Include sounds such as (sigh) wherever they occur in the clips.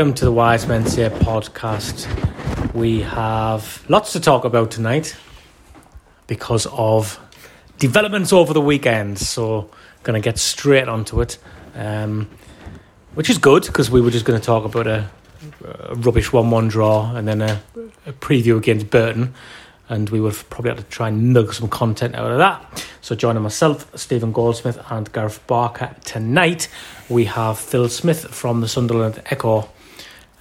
welcome to the Wise Men Say podcast. We have lots to talk about tonight because of developments over the weekend. So, going to get straight onto it, um, which is good because we were just going to talk about a, a rubbish one-one draw and then a, a preview against Burton and we would probably have to try and milk some content out of that. So, joining myself, Stephen Goldsmith, and Gareth Barker tonight, we have Phil Smith from the Sunderland Echo,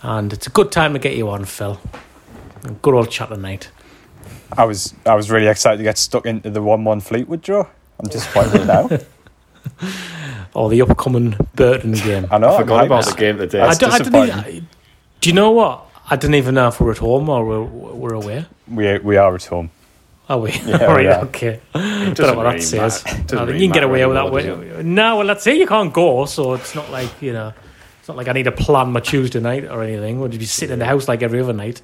and it's a good time to get you on, Phil. Good old chat tonight. I was I was really excited to get stuck into the one-one Fleetwood draw. I'm disappointed now. (laughs) Or oh, the upcoming Burton game. I know. I forgot I'm about hyped. the game today. That's I don't, I don't disappointing. even- do you know what? I didn't even know if we're at home or we're, we're away. We we are at home. Are we? Yeah, (laughs) All right, we are. okay. It don't know doesn't what that really says. matter. Doesn't think really you can get away with that anymore, way. No, well, let's say you can't go, so it's not like you know, it's not like I need to plan my Tuesday night or anything. We'll just be sitting in the house like every other night,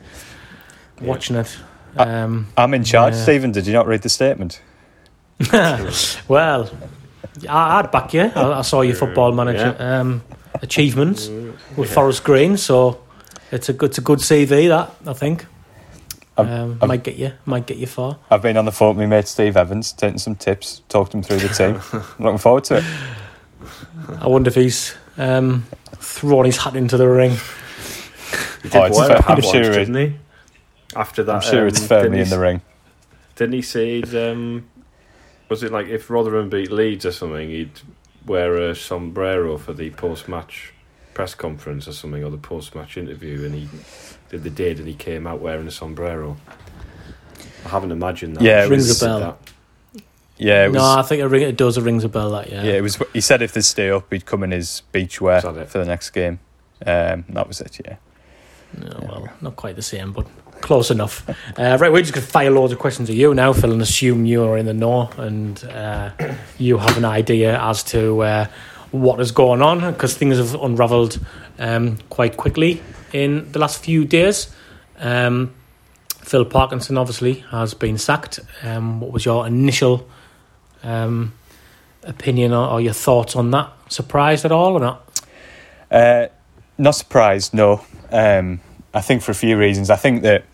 watching it. Um, I'm in charge. Yeah. Stephen, did you not read the statement? (laughs) well, I, I'd back you. I, I saw your football manager um, achievements with Forest Green, so it's a good, it's a good CV. That I think. I've- Um, I've- might get you, might get you far. I've been on the phone with my mate Steve Evans, taking some tips, talked him through the team. (laughs) Looking forward to it. I wonder if he's um, thrown his hat into the ring. He did Oh, it's fair- I'm sure it- didn't he? After that, I'm sure it's um, firmly in the ring. Didn't he say? he'd, Um, was it like if Rotherham beat Leeds or something, he'd wear a sombrero for the post-match press conference or something, or the post-match interview, and he did the did, and he came out wearing a sombrero. I haven't imagined that. Yeah, it Rings a bell. That. Yeah, it was. no, I think it, ring, it does. It rings a bell. That yeah. yeah, it was. He said if they stay up, he'd come in his beachwear Is that it? for the next game. Um, that was it. Yeah. No, well, not quite the same, but close enough. Uh, right, we're just going to fire loads of questions at you now, Phil, and assume you are in the know and uh, you have an idea as to uh, what is going on because things have unravelled um, quite quickly in the last few days. Um, Phil Parkinson obviously has been sacked. Um, what was your initial um, opinion or, or your thoughts on that? Surprised at all or not? Uh, not surprised, no. Um, I think for a few reasons. I think that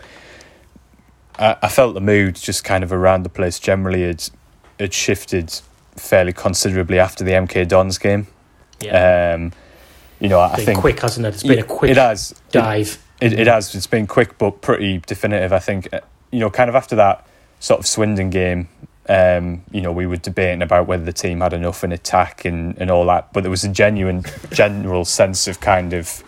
I, I felt the mood just kind of around the place generally had had shifted fairly considerably after the MK Dons game. Um, you know, I think quick, hasn't it? It's been a quick It has. It- dive. It, it has. It's been quick but pretty definitive. I think. Uh, You know, kind of after that sort of Swindon game, um, you know, we were debating about whether the team had enough in attack and, and all that, but there was a genuine, (laughs) general sense of kind of,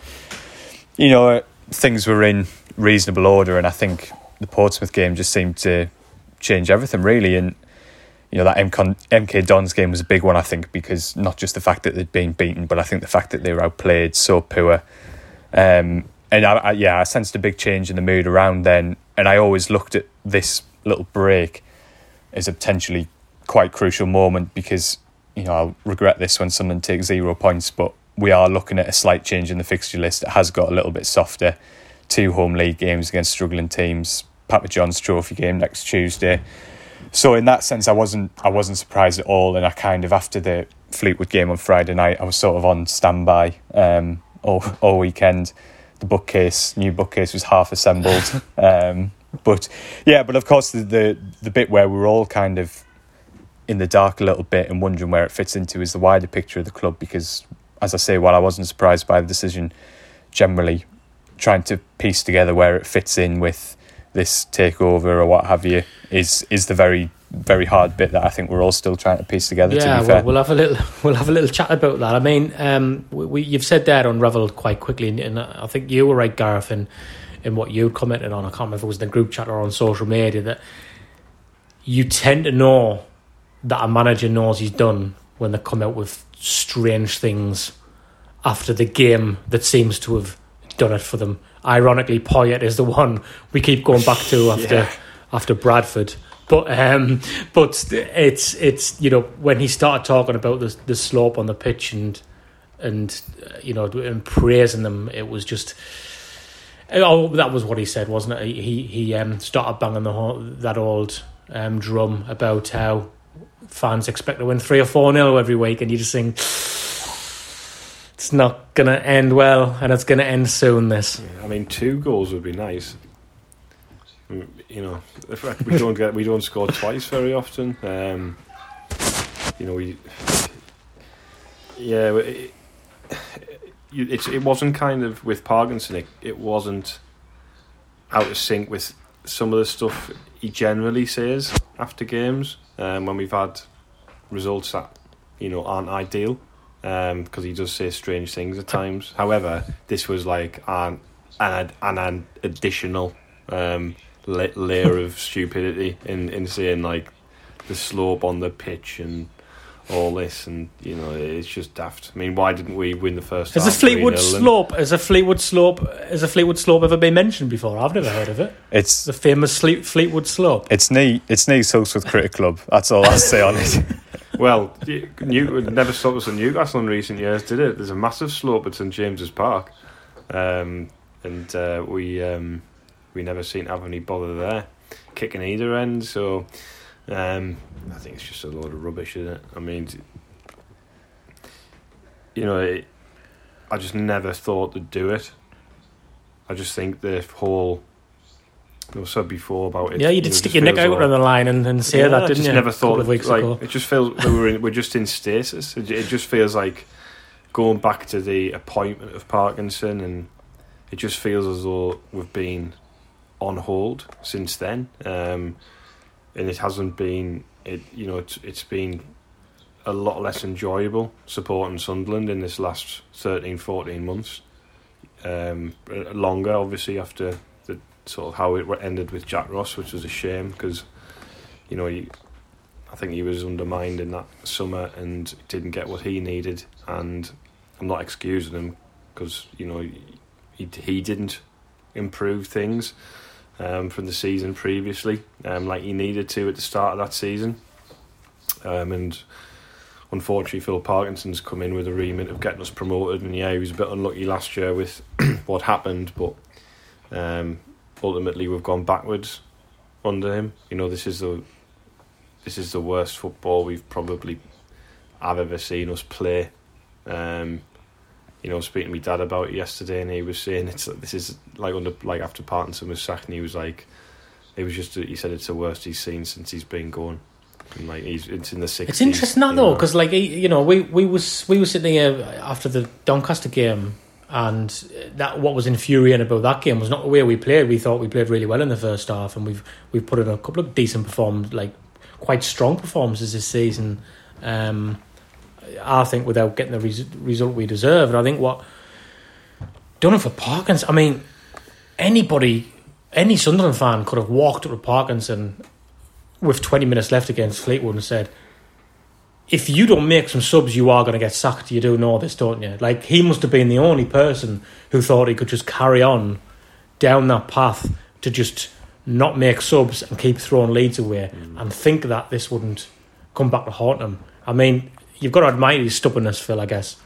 you know, things were in reasonable order, and I think the Portsmouth game just seemed to change everything really. And you know that MCon, MK Dons game was a big one, I think, because not just the fact that they'd been beaten, but I think the fact that they were outplayed so poor. Um, and I, I, yeah, I sensed a big change in the mood around then, and I always looked at this little break as a potentially quite crucial moment because you know I'll regret this when Sunderland takes zero points, but we are looking at a slight change in the fixture list. It has got a little bit softer. Two home league games against struggling teams. Papa John's Trophy game next Tuesday. So in that sense, I wasn't I wasn't surprised at all, and I kind of after the Fleetwood game on Friday night, I was sort of on standby um, all all weekend. The bookcase, new bookcase, was half assembled. (laughs) um, but yeah, but of course the, the the bit where we're all kind of in the dark a little bit and wondering where it fits into is the wider picture of the club because, as I say, while I wasn't surprised by the decision, generally trying to piece together where it fits in with this takeover or what have you is is the very very hard bit that I think we're all still trying to piece together. Yeah, to be well, fair, we'll have a little (laughs) we'll have a little chat about that. I mean, um, we, we, you've said that unravelled quite quickly, and, and I think you were right, Gareth, in in what you commented on. I can't remember if it was in the group chat or on social media that you tend to know that a manager knows he's done when they come out with strange things after the game that seems to have done it for them. Ironically, Poyet is the one we keep going back to (laughs) after Yeah. after Bradford. But um, but it's it's you know when he started talking about the the slope on the pitch and and uh, you know and praising them, it was just oh that was what he said, wasn't it? He he um, started banging the whole, that old um, drum about how fans expect to win three or four nil every week, and you just think (sighs) it's not going to end well, and it's going to end soon. This. I mean, two goals would be nice. Mm, You know, we don't get we don't score twice very often. Um, you know, we yeah, it, you- it's it wasn't kind of with Parkinson. It, it wasn't out of sync with some of the stuff he generally says after games um, when we've had results that you know aren't ideal because he does say strange things at times. However, this was like an an, an, an additional um, layer of stupidity in, in saying like the slope on the pitch and all this, and you know it's just daft. I mean, why didn't we win the first? Has a Fleetwood slope? Has a Fleetwood slope? Has a Fleetwood slope ever been mentioned before? I've never heard of it. It's The famous Fleet, Fleetwood slope. it's knee it's knee soaks with Cricket Club. That's all I'll say on it. (laughs) Well, you- New never stopped us in Newcastle in recent years, did it? There's a massive slope at St James's Park, um, and uh, we um, we never seem to have any bother there, kicking either end. So um, I think it's just a load of rubbish, isn't it? I mean, you know, it, I just never thought to do it. I just think the whole. I said before about it. yeah, you know, did stick your neck out all- on the line and, and say yeah, that, didn't just you? never a thought couple of weeks like, ago. It just feels we're in, we're just in stasis. It, it just feels like going back to the appointment of Parkinson, and it just feels as though we've been on hold since then, um, and it hasn't been. It you know it's it's been a lot less enjoyable supporting Sunderland in this last 13, 14 months. Um, longer, obviously, after the sort of how it ended with Jack Ross, which was a shame because you know, he, I think he was undermined in that summer and didn't get what he needed. And I'm not excusing him because you know he he didn't improve things um, from the season previously, um, like he needed to at the start of that season. Um, and unfortunately, Phil Parkinson's come in with a remit of getting us promoted. And yeah, he was a bit unlucky last year with (coughs) what happened, but um, ultimately we've gone backwards under him. You know, this is the this is the worst football we've probably I've ever seen us play. Um, you know, speaking to my dad about it yesterday, and he was saying it's this is like under like after Parkinson was sacked, and he was like, it was just he said it's the worst he's seen since he's been gone. And like he's it's in the sixties. It's interesting that though, because like you know, we we was we were sitting here after the Doncaster game, and that what was infuriating about that game was not the way we played. We thought we played really well in the first half, and we've we've put in a couple of decent performed, like quite strong performances this season. Um, I think without getting the res- result we deserve, and I think what done for Parkinson. I mean, anybody, any Sunderland fan could have walked up to Parkinson with 20 minutes left against Fleetwood and said, if you don't make some subs, you are going to get sacked. You do know this, don't you? Like, he must have been the only person who thought he could just carry on down that path to just not make subs and keep throwing leads away mm. and think that this wouldn't come back to haunt him. I mean, you've got to admire his stubbornness, Phil, I guess.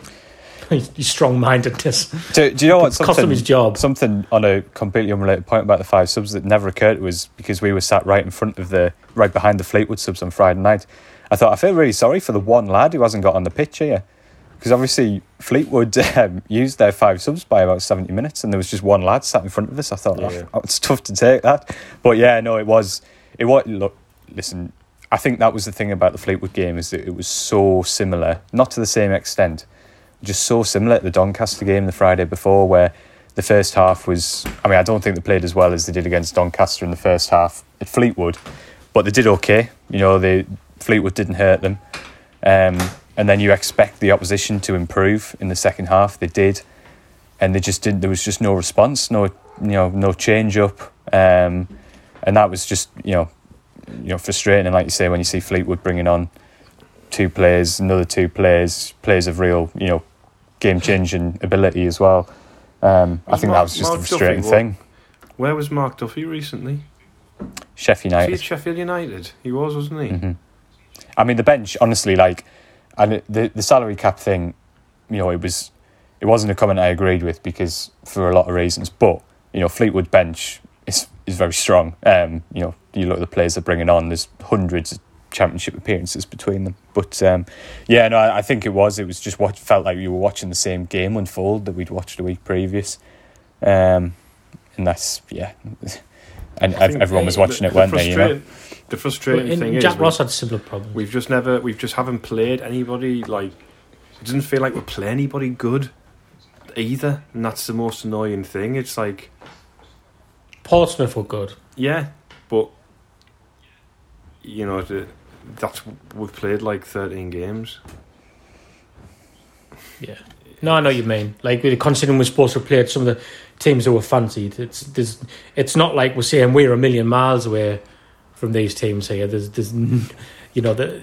(laughs) his strong mindedness. Do, do you know what? It's cost him his job. Something on a completely unrelated point about the five subs that never occurred was because we were sat right in front of the, right behind the Fleetwood subs on Friday night. I thought I feel really sorry for the one lad who hasn't got on the pitch here, because obviously Fleetwood (laughs) um, used their five subs by about seventy minutes, and there was just one lad sat in front of us. I thought Yeah. (laughs) oh, it's tough to take that, but yeah, no, it was. It was. Look, listen. I think that was the thing about the Fleetwood game is that it was so similar, not to the same extent, just so similar to the Doncaster game the Friday before, where the first half was. I mean, I don't think they played as well as they did against Doncaster in the first half at Fleetwood, but they did okay. You know, they Fleetwood didn't hurt them, um, and then you expect the opposition to improve in the second half. They did, and they just didn't. There was just no response, no you know, no change up, um, and that was just you know, you know, frustrating. And like you say, when you see Fleetwood bringing on two players, another two players, players of real, you know, game changing ability as well. Um, I Was think that was just Mark a frustrating Duffy, thing. Where was Mark Duffy recently? Sheffield Was he United. at Sheffield United? He was, wasn't he? hmm I mean, the bench, honestly, like, and the the salary cap thing, you know, it was, it wasn't a comment I agreed with because for a lot of reasons. But you know, Fleetwood bench is is very strong. Um, you know, you look at the players they're bringing on. There's hundreds, of championship appearances between them. But um, yeah, no, I, I think it was. It was just what felt like you were watching the same game unfold that we'd watched a week previous. Um, and that's yeah, (laughs) and I everyone was watching the, it, weren't they? You know, frustrating- The frustrating And thing Jack is, Ross we, had similar problems. we've just never, we've just haven't played anybody like. It doesn't feel like we play anybody good either, and that's the most annoying thing. It's like, Portsmouth were good. yeah, but you know, that's we've played like thirteen games. Yeah. No, I know what you mean. Like considering we're supposed to have played some of the teams that were fancied, it's there's, it's not like we're saying we're a million miles away from these teams here. There's there's (laughs) you know the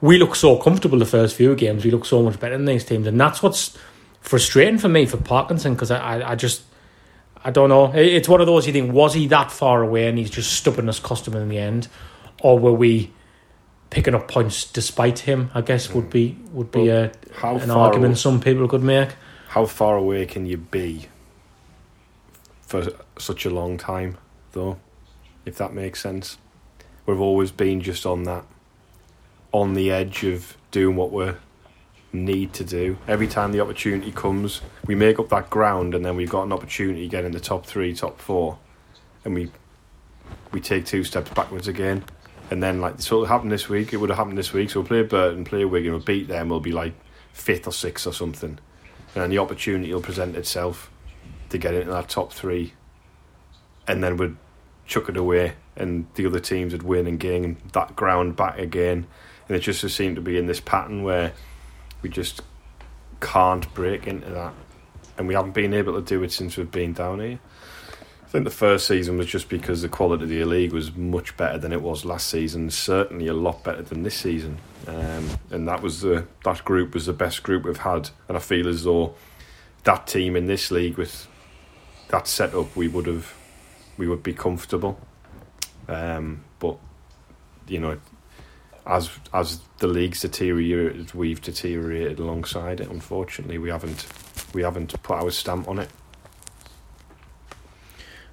we look so comfortable the first few games. We look so much better than these teams, and that's what's frustrating for me for Parkinson because I, I I just I don't know. It's one of those you think was he that far away and he's just stubbornness cost him in the end, or were we? Picking up points despite him, I guess would be would be a, uh, How an argument aw- some people could make. how far away can you be for such a long time, though? If that makes sense. We've always been just on that, on the edge of doing what we need to do. Every time the opportunity comes, we make up that ground, and then we've got an opportunity to get in the top three, top four, and we we take two steps backwards again. And then, like, this will happen this week. It would have happened this week. So we'll play Burton, play Wigan, we'll beat them. We'll be like fifth or sixth or something and then the opportunity will present itself to get into that top three, and then we'd chuck it away, and the other teams would win and gain that ground back again, and it just seemed to be in this pattern where we just can't break into that, and we haven't been able to do it since we've been down here. I think the first season was just because the quality of the league was much better than it was last season. Certainly a lot better than this season, um, and that was the that group was the best group we've had. And I feel as though that team in this league with that setup, we would have we would be comfortable. Um, but you know, as as the league's deteriorated, we've deteriorated alongside it. Unfortunately, we haven't we haven't put our stamp on it.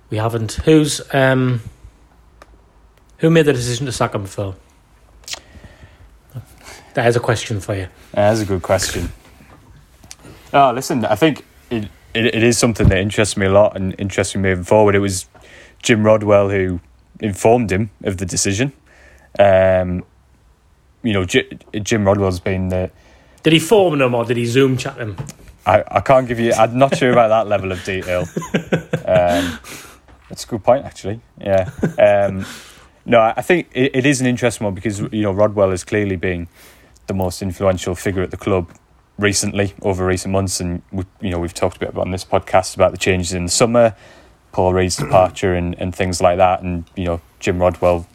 We haven't. Who's um, who made the decision to sack him, Phil? That is a question for you. Uh, that's a good question. Oh, listen, I think it, it it is something that interests me a lot and interests me moving forward. It was Jim Rodwell who informed him of the decision. Um, you know, J- Jim Rodwell's been the. Did he phone him or did he Zoom chat him? I, I can't give you. I'm not sure about that level of detail. (laughs) Um, that's a good point, actually. Yeah. Um, no, I think it, it is an interesting one because you know Rodwell has clearly been the most influential figure at the club recently over recent months, and we, you know we've talked a bit about on this podcast about the changes in the summer, Paul Reid's departure, and, and things like that, and you know Jim Rodwell,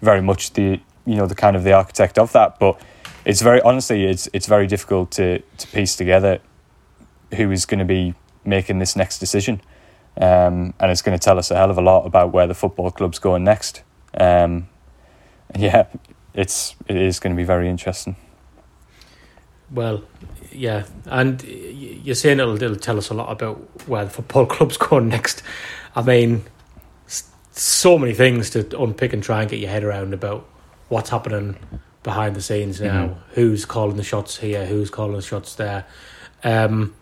very much the you know the kind of the architect of that, but it's very honestly it's it's very difficult to to piece together who is going to be making this next decision. Um, and it's going to tell us a hell of a lot about where the football club's going next. Um, yeah, it's it is going to be very interesting. Well, yeah, and you're saying it'll, it'll tell us a lot about where the football (laughs) club's going next. I mean, so many things to unpick and try and get your head around about what's happening behind the scenes now. Mhm. Who's calling the shots here? Who's calling the shots there? Um,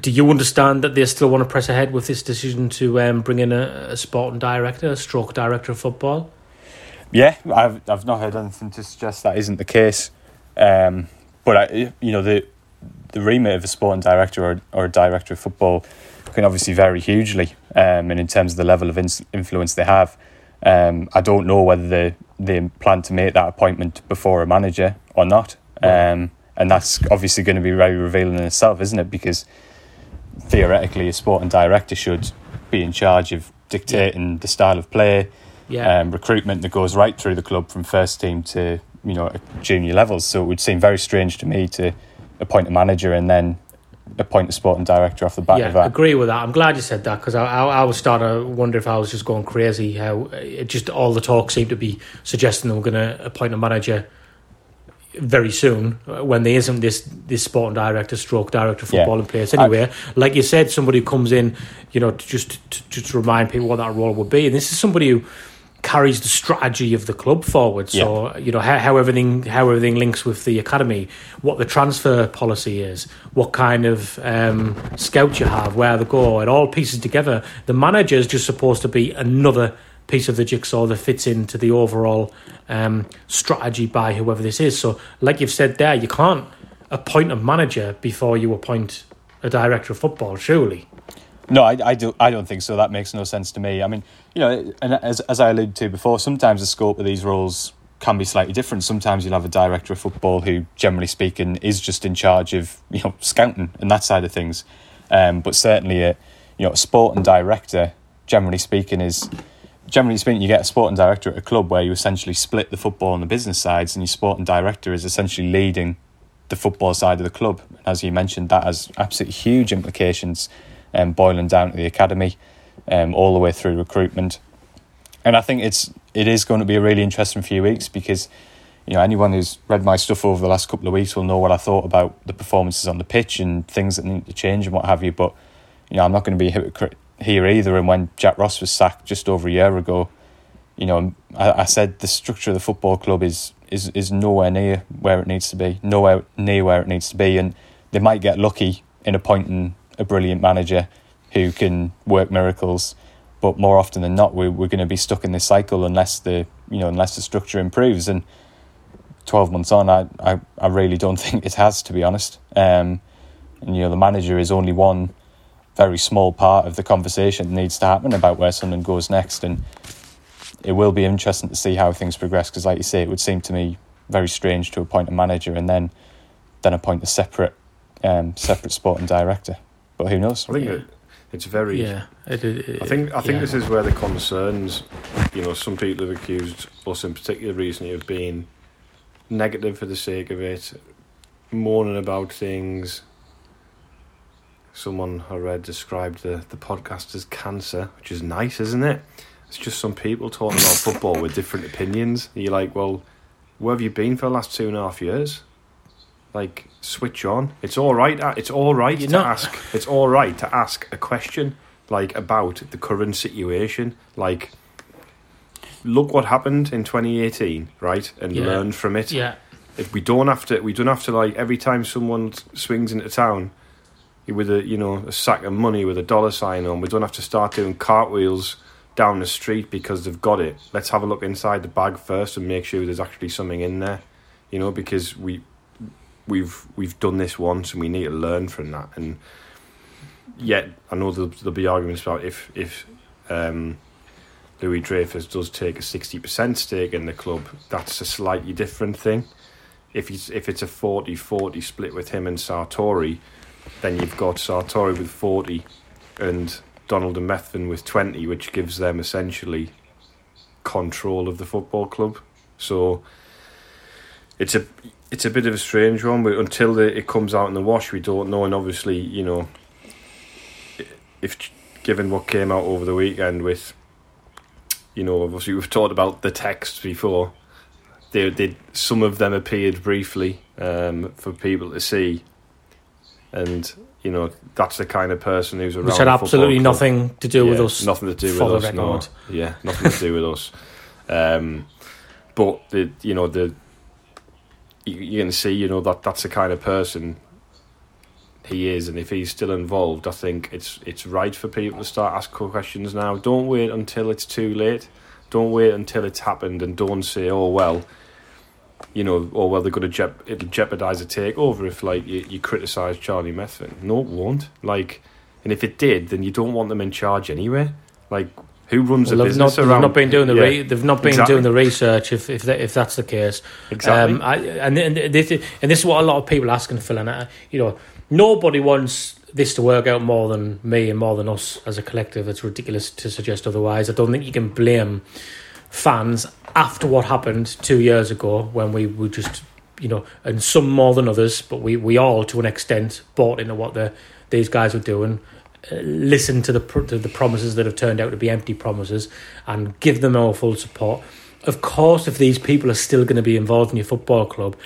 do you understand that they still want to press ahead with this decision to um, bring in a, a sporting director, a stroke director of football? Yeah, I've I've not heard anything to suggest that isn't the case. Um, but I, you know the the remit of a sporting director or or a director of football can obviously vary hugely. Um, and in terms of the level of in- influence they have, um, I don't know whether they they plan to make that appointment before a manager or not. Um, and that's obviously going to be very revealing in itself, isn't it? Because theoretically, a sporting director should be in charge of dictating the style of play, Yeah, um, recruitment that goes right through the club from first team to you know junior levels. So it would seem very strange to me to appoint a manager and then appoint a sporting director off the back yeah, of that. I agree with that. I'm glad you said that because I, I, I was starting to wonder if I was just going crazy. How it just all the talk seemed to be suggesting they were going to appoint a manager very soon uh, when there isn't this this sporting director, stroke director of Yeah. football in place anyway. like you said, somebody who comes in, you know, to just to, just to remind people what that role would be. And this is somebody who carries the strategy of the club forward. So you know how, how everything how everything links with the academy, what the transfer policy is, what kind of um, scouts you have, where they go. It all pieces together. The manager is just supposed to be another piece of the jigsaw that fits into the overall um, strategy by whoever this is. So, like you've said there, you can't appoint a manager before you appoint a director of football. Surely. No, I, I, do, I don't think so. That makes no sense to me. I mean, you know, and as, as I alluded to before, sometimes the scope of these roles can be slightly different. Sometimes you'll have a director of football who, generally speaking, is just in charge of you know scouting and that side of things. Um, but certainly, a you know, a sporting director, generally speaking, is generally speaking, you get a sporting director at a club where you essentially split the football and the business sides, and your sporting director is essentially leading the football side of the club. As you mentioned, that has absolutely huge implications um, boiling down to the academy, um, all the way through recruitment. And I think it's it is going to be a really interesting few weeks because you know anyone who's read my stuff over the last couple of weeks will know what I thought about the performances on the pitch and things that need to change and what have you. But you know I'm not going to be a hypocrite here either. And when Jack Ross was sacked just over a year ago, you know I, I said the structure of the football club is is is nowhere near where it needs to be, nowhere near where it needs to be, and they might get lucky in appointing a brilliant manager who can work miracles. But more often than not, we're, we're going to be stuck in this cycle unless the you know unless the structure improves. And twelve months on, I, I, I really don't (laughs) think it has, to be honest. Um, and you know the manager is only one very small part of the conversation that needs to happen about where Sunderland goes next. And it will be interesting to see how things progress because, like you say, it would seem to me very strange to appoint a manager and then then appoint a separate um, separate sporting director. But who knows? I think it, it's very. Yeah, it, it, I think I think yeah. this is where the concerns. You know, some people have accused us in particular recently of being negative for the sake of it, moaning about things. Someone I read described the, the podcast as cancer, which is nice, isn't it? It's just some people talking about football with different opinions. And you're like, well, where have you been for the last two and a half years? Like, switch on. It's all right. It's all right You're to not- ask. It's all right to ask a question like about the current situation. Like, look what happened in 2018, right, and Yeah. learn from it. Yeah, If we don't have to, we don't have to like every time someone swings into town with a you know a sack of money with a dollar sign on. We don't have to start doing cartwheels down the street because they've got it. Let's have a look inside the bag first and make sure there's actually something in there. You know, because we we've we've done this once and we need to learn from that. And yet, I know there'll, there'll be arguments about if if um, Louis Dreyfus does take a sixty percent stake in the club, that's a slightly different thing. If he's if it's a 40-40 split with him and Sartori, then you've got Sartori with forty and Donald and Methven with twenty, which gives them essentially control of the football club. So it's a it's a bit of a strange one, but until the, it comes out in the wash, we don't know. And obviously, you know, if given what came out over the weekend with, you know, obviously we've talked about the texts before. They did some of them appeared briefly um, for people to see, and you know that's the kind of person who's around. which had absolutely club. nothing to do with us. Nothing to do with us. No. Yeah, nothing to do with us. Um, but the you know the you, you can see you know that that's the kind of person he is, and if he's still involved, I think it's it's right for people to start asking questions now. Don't wait until it's too late. Don't wait until it's happened, and don't say, "Oh well." You know, oh well, they're going to jep- it'll jeopardize a takeover if like you, you criticize Charlie Methven. No, it won't. Like, and if it did, then you don't want them in charge anyway. Like, who runs Well, a they've not, business they've not been doing the Yeah, re- they've not been exactly. doing the research if if, that, if that's the case. exactly. Um, I, and and this is- and this is what a lot of people are asking Phil and I, you know nobody wants this to work out more than me and more than us as a collective. It's ridiculous to suggest otherwise. I don't think you can blame fans after what happened two years ago when we were just you know and some more than others, but we we all to an extent bought into what the these guys were doing. Listen to the to the promises that have turned out to be empty promises, and give them our full support. Of course, if these people are still going to be involved in your football club,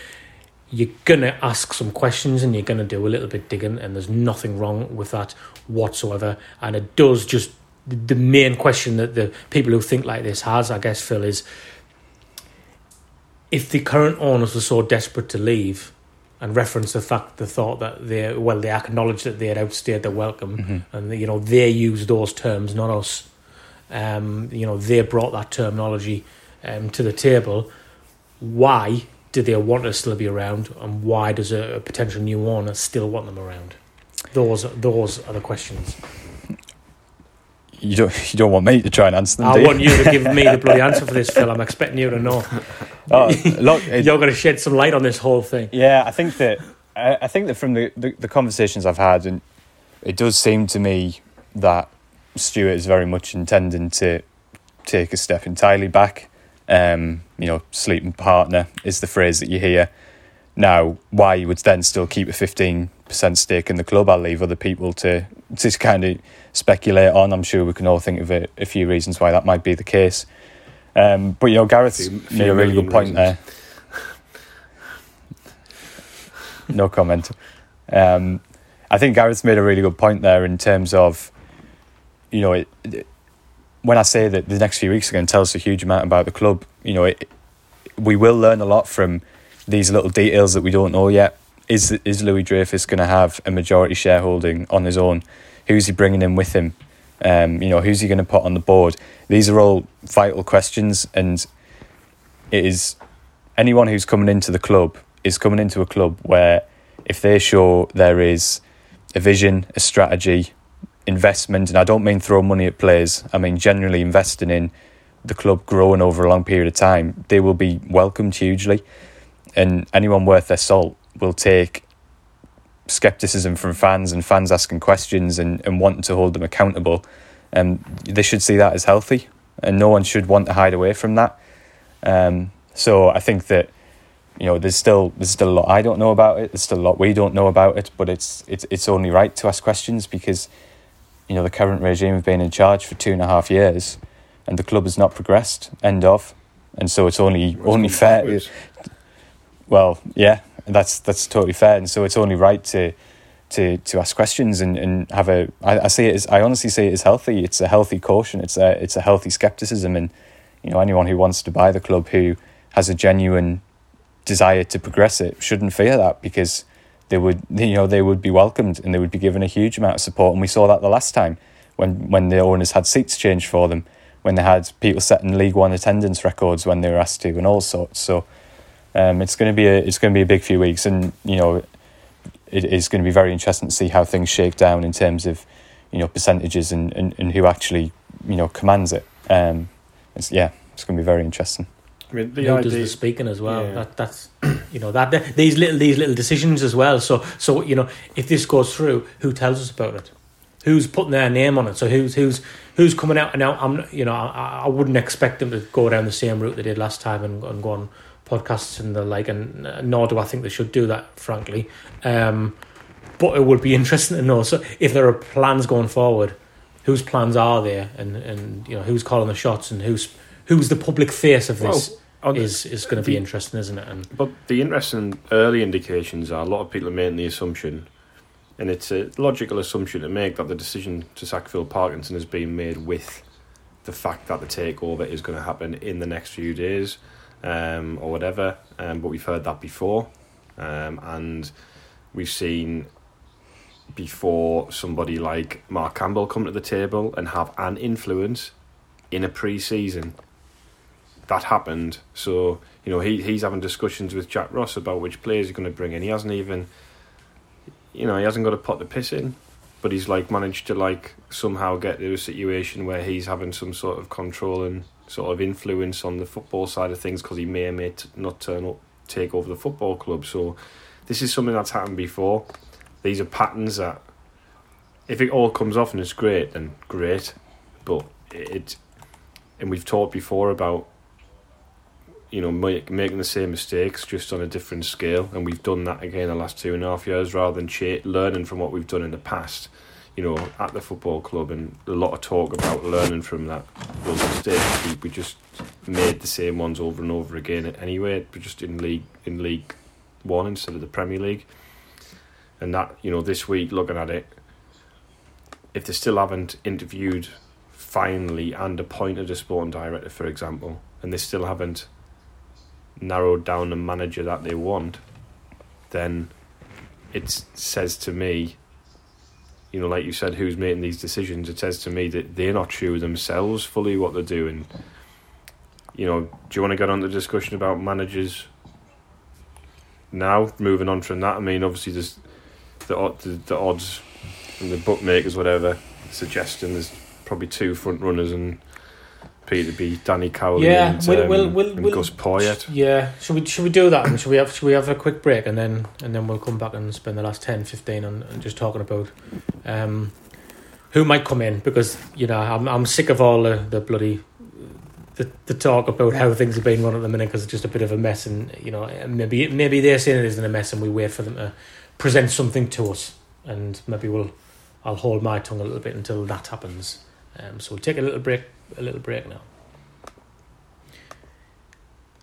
you're going to ask some questions and you're going to do a little bit digging, and there's nothing wrong with that whatsoever. And it does just the main question that the people who think like this has, I guess, Phil, is if the current owners were so desperate to leave and reference the fact the thought that they well they acknowledged that they had outstayed their welcome Mm-hmm. and you know they used those terms not us. Um, you know they brought that terminology um, to the table. Why do they want to still be around and why does a, a potential new owner still want them around? Those those are the questions You don't (laughs) you don't want me to try and answer them. I you? want you to give me the (laughs) bloody answer for this Phil I'm expecting you to know Oh, (laughs) look, it- you're going to shed some light on this whole thing Yeah, I think that I, I think that from the, the, the conversations I've had, and it does seem to me that Stewart is very much intending to take a step entirely back. Um, you know, sleeping partner is the phrase that you hear. Now, why you would then still keep a fifteen percent stake in the club, I'll leave other people to to kind of speculate on. I'm sure we can all think of a, a few reasons why that might be the case. Um, but you know, Gareth Few- made a really good point reasons. there. no comment. Um, I think Gareth's made a really good point there in terms of, you know, it, it- when I say that the next few weeks are going to tell us a huge amount about the club, you know, it, we will learn a lot from these little details that we don't know yet. Is is Louis Dreyfus going to have a majority shareholding on his own? Who's he bringing in with him? Um, you know, who's he going to put on the board? These are all vital questions, and it is anyone who's coming into the club is coming into a club where if they show there is a vision, a strategy, investment, and I don't mean throw money at players, I mean generally investing in the club growing over a long period of time, they will be welcomed hugely. And anyone worth their salt will take skepticism from fans and fans asking questions and, and wanting to hold them accountable. And they should see that as healthy, and no one should want to hide away from that. Um, so I think that you know there's still there's still a lot I don't know about it. There's still a lot we don't know about it, but it's it's it's only right to ask questions because you know the current regime have been in charge for two and a half years, and the club has not progressed. End of, and so it's only only fair. Well, yeah, that's that's totally fair, and so it's only right to to to ask questions and, and have a. I, I say it as I honestly say it is healthy. It's a healthy caution. It's a it's a healthy skepticism, and you know anyone who wants to buy the club who has a genuine desire to progress it shouldn't fear that because they would you know they would be welcomed and they would be given a huge amount of support, and we saw that the last time when when the owners had seats changed for them, when they had people setting League One attendance records when they were asked to, and all sorts. So. Um, it's going to be a it's going to be a big few weeks, and you know, it is going to be very interesting to see how things shake down in terms of, you know, percentages and, and, and who actually you know commands it. Um, it's, yeah, it's going to be very interesting. I mean, the who does the speaking as well. Yeah. That that's (clears throat) you know that that- these little these little decisions as well. So so you know if this goes through, who tells us about it? Who's putting their name on it? So who's who's who's coming out? And now I'm you know I, I wouldn't expect them to go down the same route they did last time and, and go on podcasts and the like, and uh, nor do I think they should do that, frankly. Um, but it would be (laughs) interesting to know. So if there are plans going forward, whose plans are there, and and you know who's calling the shots, and who's who's the public face of this Well, is is going to be interesting, isn't it? And But the interesting early indications are a lot of people are making the assumption, and it's a logical assumption to make that the decision to sack Phil Parkinson has been made with the fact that the takeover is going to happen in the next few days um, or whatever. Um, but we've heard that before, um, and we've seen before somebody like Mark Campbell come to the table and have an influence in a pre-season. That happened, so you know he he's having discussions with Jack Ross about which players he's going to bring in. He hasn't even, you know, he hasn't got to pot the piss in, but he's like managed to like somehow get to a situation where he's having some sort of control and sort of influence on the football side of things because he may or may not turn up, take over the football club. So this is something that's happened before. These are patterns that, if it all comes off and it's great, then great, but it, and we've talked before about you know, make, making the same mistakes just on a different scale, and we've done that again the last two and a half years, rather than learning from what we've done in the past. You know, at the football club, and a lot of talk about learning from that those mistakes. We, we just made the same ones over and over again. Anyway, but just in league in League One instead of the Premier League, and that you know this week looking at it, if they still haven't interviewed finally and appointed a sporting director, for example, and they still haven't narrowed down the manager that they want, then it says to me, you know, like you said, who's making these decisions? It says to me that they're not sure themselves fully what they're doing. You know, do you want to get on the discussion about managers now? Moving on from that, I mean, obviously, there's the, the, the odds and the bookmakers, whatever, suggesting there's probably two front runners and Peter be Danny Cowley Yeah, and, we'll- um, we'll- we'll- and we'll- Gus Poyet. Yeah, should we should we do that? And should we have should we have a quick break and then and then we'll come back and spend the last 10, 15 on, on just talking about um, who might come in because you know I'm I'm sick of all the, the bloody the, the talk about how things are being run at the minute because it's just a bit of a mess and you know maybe maybe they're saying it isn't a mess and we wait for them to present something to us and maybe we'll I'll hold my tongue a little bit until that happens. Um, so we'll take a little break a little break now.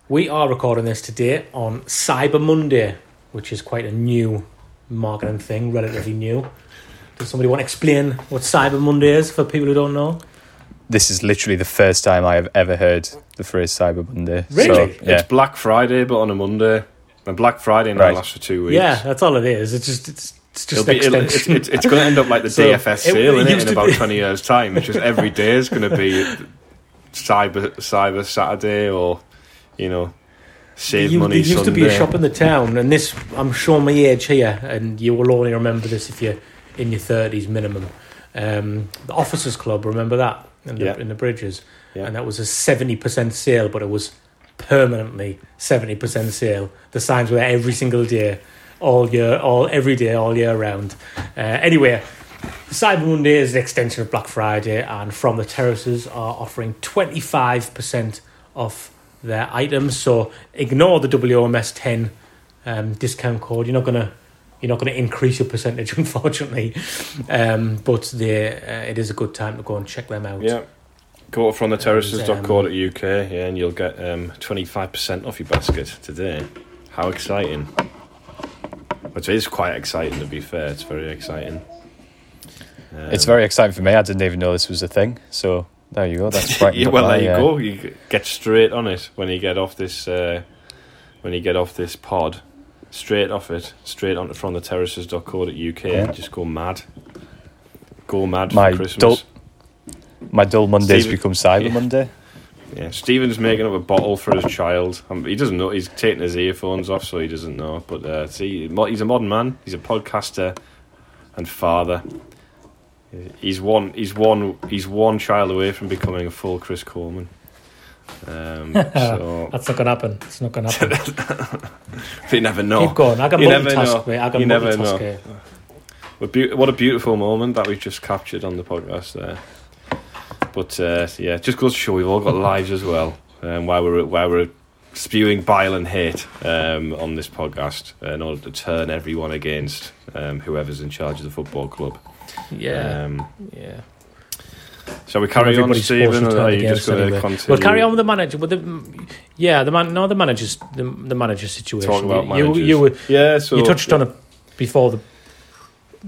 We are recording this today on Cyber Monday, which is quite a new marketing thing, relatively new. Does somebody want to explain what Cyber Monday is for people who don't know? This is literally the first time I have ever heard the phrase Cyber Monday. Really? So, yeah. It's Black Friday, but on a Monday. And Black Friday now Right. lasts for two weeks. Yeah, that's all it is. It's just it's, it's just be, it's, it's, it's going to end up like the (laughs) So, DFS sale it in about be- 20 years' time. It's just every day is going to be Cyber Cyber Saturday or, you know, Save You- Money there used Sunday. to be a shop in the town, and this I'm showing my age here, and you will only remember this if you're in your thirties minimum. Um, the Officers Club, remember that in the, Yeah. in the bridges, Yeah. and that was a seventy percent sale, but it was permanently seventy percent sale. The signs were there every single day, all year, all every day, all year round. Uh, anyway. Cyber Monday is an extension of Black Friday, and From the Terraces are offering 25% off their items. So ignore the WOMS 10 um, discount code. You're not gonna you're not gonna increase your percentage, (laughs) unfortunately. Um, but they, uh, it is a good time to go and check them out. Yeah. Go up from the Um, terraces.co.uk yeah, and you'll get um, 25% off your basket today. How exciting! Which is quite exciting, to be fair. It's very exciting. Um, It's very exciting for me. I didn't even know this was a thing. So there you go. That's (laughs) right. yeah, well, there you go. You get straight on it when you get off this. Uh, when you get off this pod, straight off it, straight onto from the terraces.co.uk. Yeah. Just go mad. Go mad My for Christmas. dull- My dull Mondays Stephen- become Cyber (laughs) Yeah. Monday. Yeah, Stephen's making up a bottle for his child. Um, he doesn't know. He's taking his earphones off, so he doesn't know. But uh, see, he's a modern man. He's a podcaster and father. He's one. He's one. He's one child away from becoming a full Chris Coleman. Um, (laughs) so That's not gonna happen. It's not gonna happen. (laughs) you never know. Keep going. I can You never multitask, know. mate. I can You never know. What, what a beautiful moment that we've just captured on the podcast there. But uh, yeah, just goes to show we've all got (laughs) lives as well. Um, while we're while we're spewing bile and hate um, on this podcast in order to turn everyone against um, whoever's in charge of the football club. Yeah, Um, yeah. shall we carry on, Stephen, to or are you just going to anyway. continue? Well, carry on with the manager. With the yeah, the man. No, the managers. The, the manager situation. Talk about you, managers. you, you, were, Yeah, so you touched on it before the.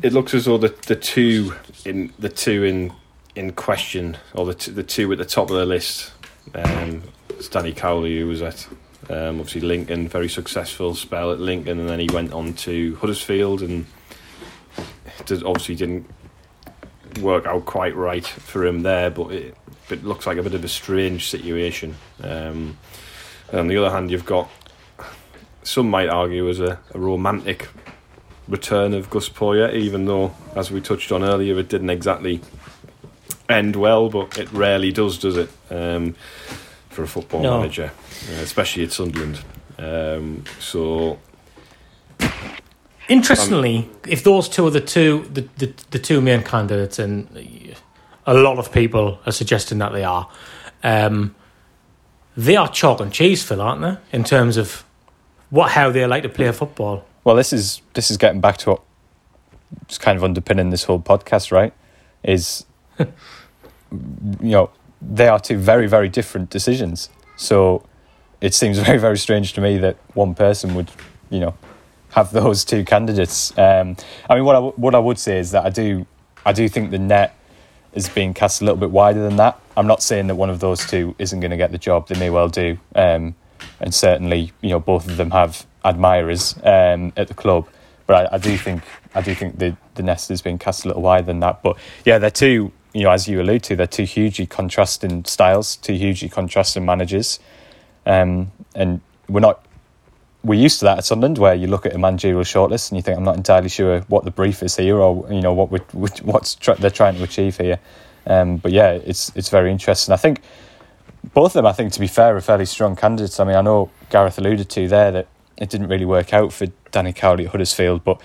it looks as though the the two in the two in in question, or the t- the two at the top of the list, um, Stanley Cowley, who was at um, obviously Lincoln, very successful spell at Lincoln, and then he went on to Huddersfield, and did, obviously didn't work out quite right for him there, but it, it looks like a bit of a strange situation. Um, on the other hand, you've got some might argue as a, a romantic return of Gus Poyet, even though, as we touched on earlier, it didn't exactly end well, but it rarely does, does it, um, for a football No. manager, uh, especially at Sunderland. Um, so, Interestingly, if those two are the two the, the, the two main candidates, and a lot of people are suggesting that they are, um, they are chalk and cheese, Phil, aren't they? In terms of what how they like to play football. Well, this is this is getting back to what is kind of underpinning this whole podcast, right? Is (laughs) you know they are two very very different decisions. So it seems (laughs) very very strange to me that one person would you know have those two candidates. Um, I mean, what I what I would say is that I do I do think the net is being cast a little bit wider than that. I'm not saying that one of those two isn't going to get the job. They may well do, um, and certainly, you know, both of them have admirers um, at the club. But I, I, do think I do think the the nest is being cast a little wider than that. But yeah, they're two. You know, as you allude to, they're two hugely contrasting styles, two hugely contrasting managers, um, and we're not we're used to that at Sunderland, where you look at a managerial shortlist and you think, I'm not entirely sure what the brief is here, or you know what we (laughs) what's tr- they're trying to achieve here. Um, but yeah, it's it's very interesting. I think both of them, I think, to be fair, are fairly strong candidates. I mean, I know Gareth alluded to there that it didn't really work out for Danny Cowley at Huddersfield, but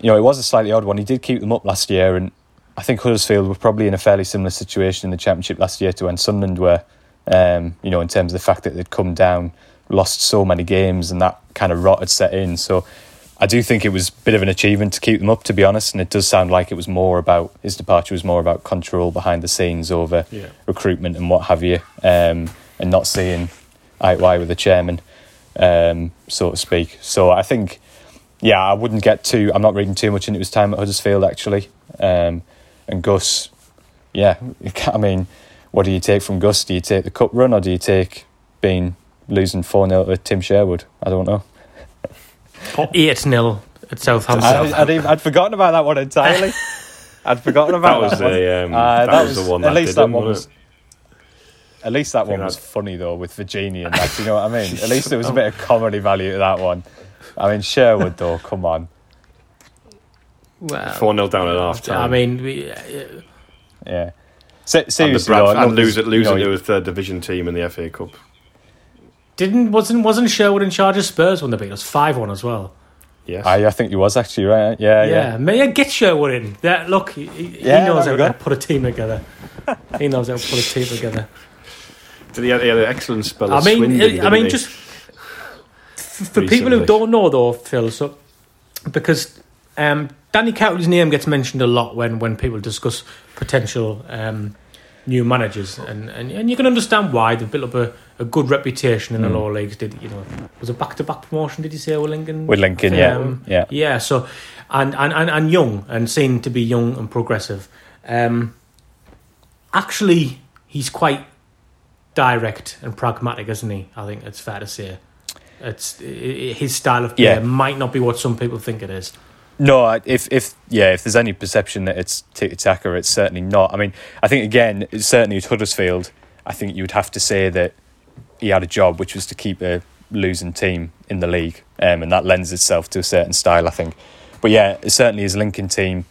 you know it was a slightly odd one. He did keep them up last year, and I think Huddersfield were probably in a fairly similar situation in the Championship last year to when Sunderland were. Um, you know, in terms of the fact that they'd come down lost so many games and that kind of rot had set in. So I do think it was a bit of an achievement to keep them up, to be honest. And it does sound like it was more about his departure was more about control behind the scenes over yeah. recruitment and what have you, um, and not seeing eye to eye with the chairman, um, so to speak. So I think, yeah, I wouldn't get too. I'm not reading too much into his time at Huddersfield actually, um, and Gus. Yeah, (laughs) I mean, what do you take from Gus? Do you take the cup run or do you take being losing 4 0 to Tim Sherwood. I don't know. (laughs) 8 0 at Southampton. I, I'd, I'd, forgotten about that one entirely. (laughs) I'd forgotten about that. Was that, the, um, uh, that, that was, the one at least that one was. At least that one was funny though with Vergini and that. you know what I mean? At least there was a bit of comedy value to that one. I mean Sherwood though, come on. Well, four 0 down at half time. I mean, we, uh, yeah. seriously, and, the Brad, though, and lose it, losing you know, to a third division team in the FA Cup. Didn't wasn't wasn't Sherwood in charge of Spurs when they beat us five one as well? Yes. I, I think he was actually right. Yeah, yeah. Yeah, May I get Sherwood in. That look, he, he yeah, knows how to put a team together. he knows how to put a team together. Did he have, he had an excellent spell? I mean, Swindon, I mean, he? just for Recently. people who don't know though, Phil. So because um, Danny Cowley's name gets mentioned a lot when when people discuss potential um, new managers, and, and and you can understand why they've built up a a good reputation in the mm. lower leagues. Did you know? Was a back to back promotion? Did you say with Lincoln? With Lincoln, yeah, um, yeah, yeah. So, and, and and and young and seen to be young and progressive. Um, actually, he's quite direct and pragmatic, isn't he? I think it's fair to say. It's his style of play yeah. might not be what some people think it is. No, if if yeah, if there's any perception that it's tiki taka, it's certainly not. I mean, I think again, certainly at Huddersfield, I think you would have to say that he had a job which was to keep a losing team in the league, um, and that lends itself to a certain style, I think. But yeah, certainly his Lincoln team,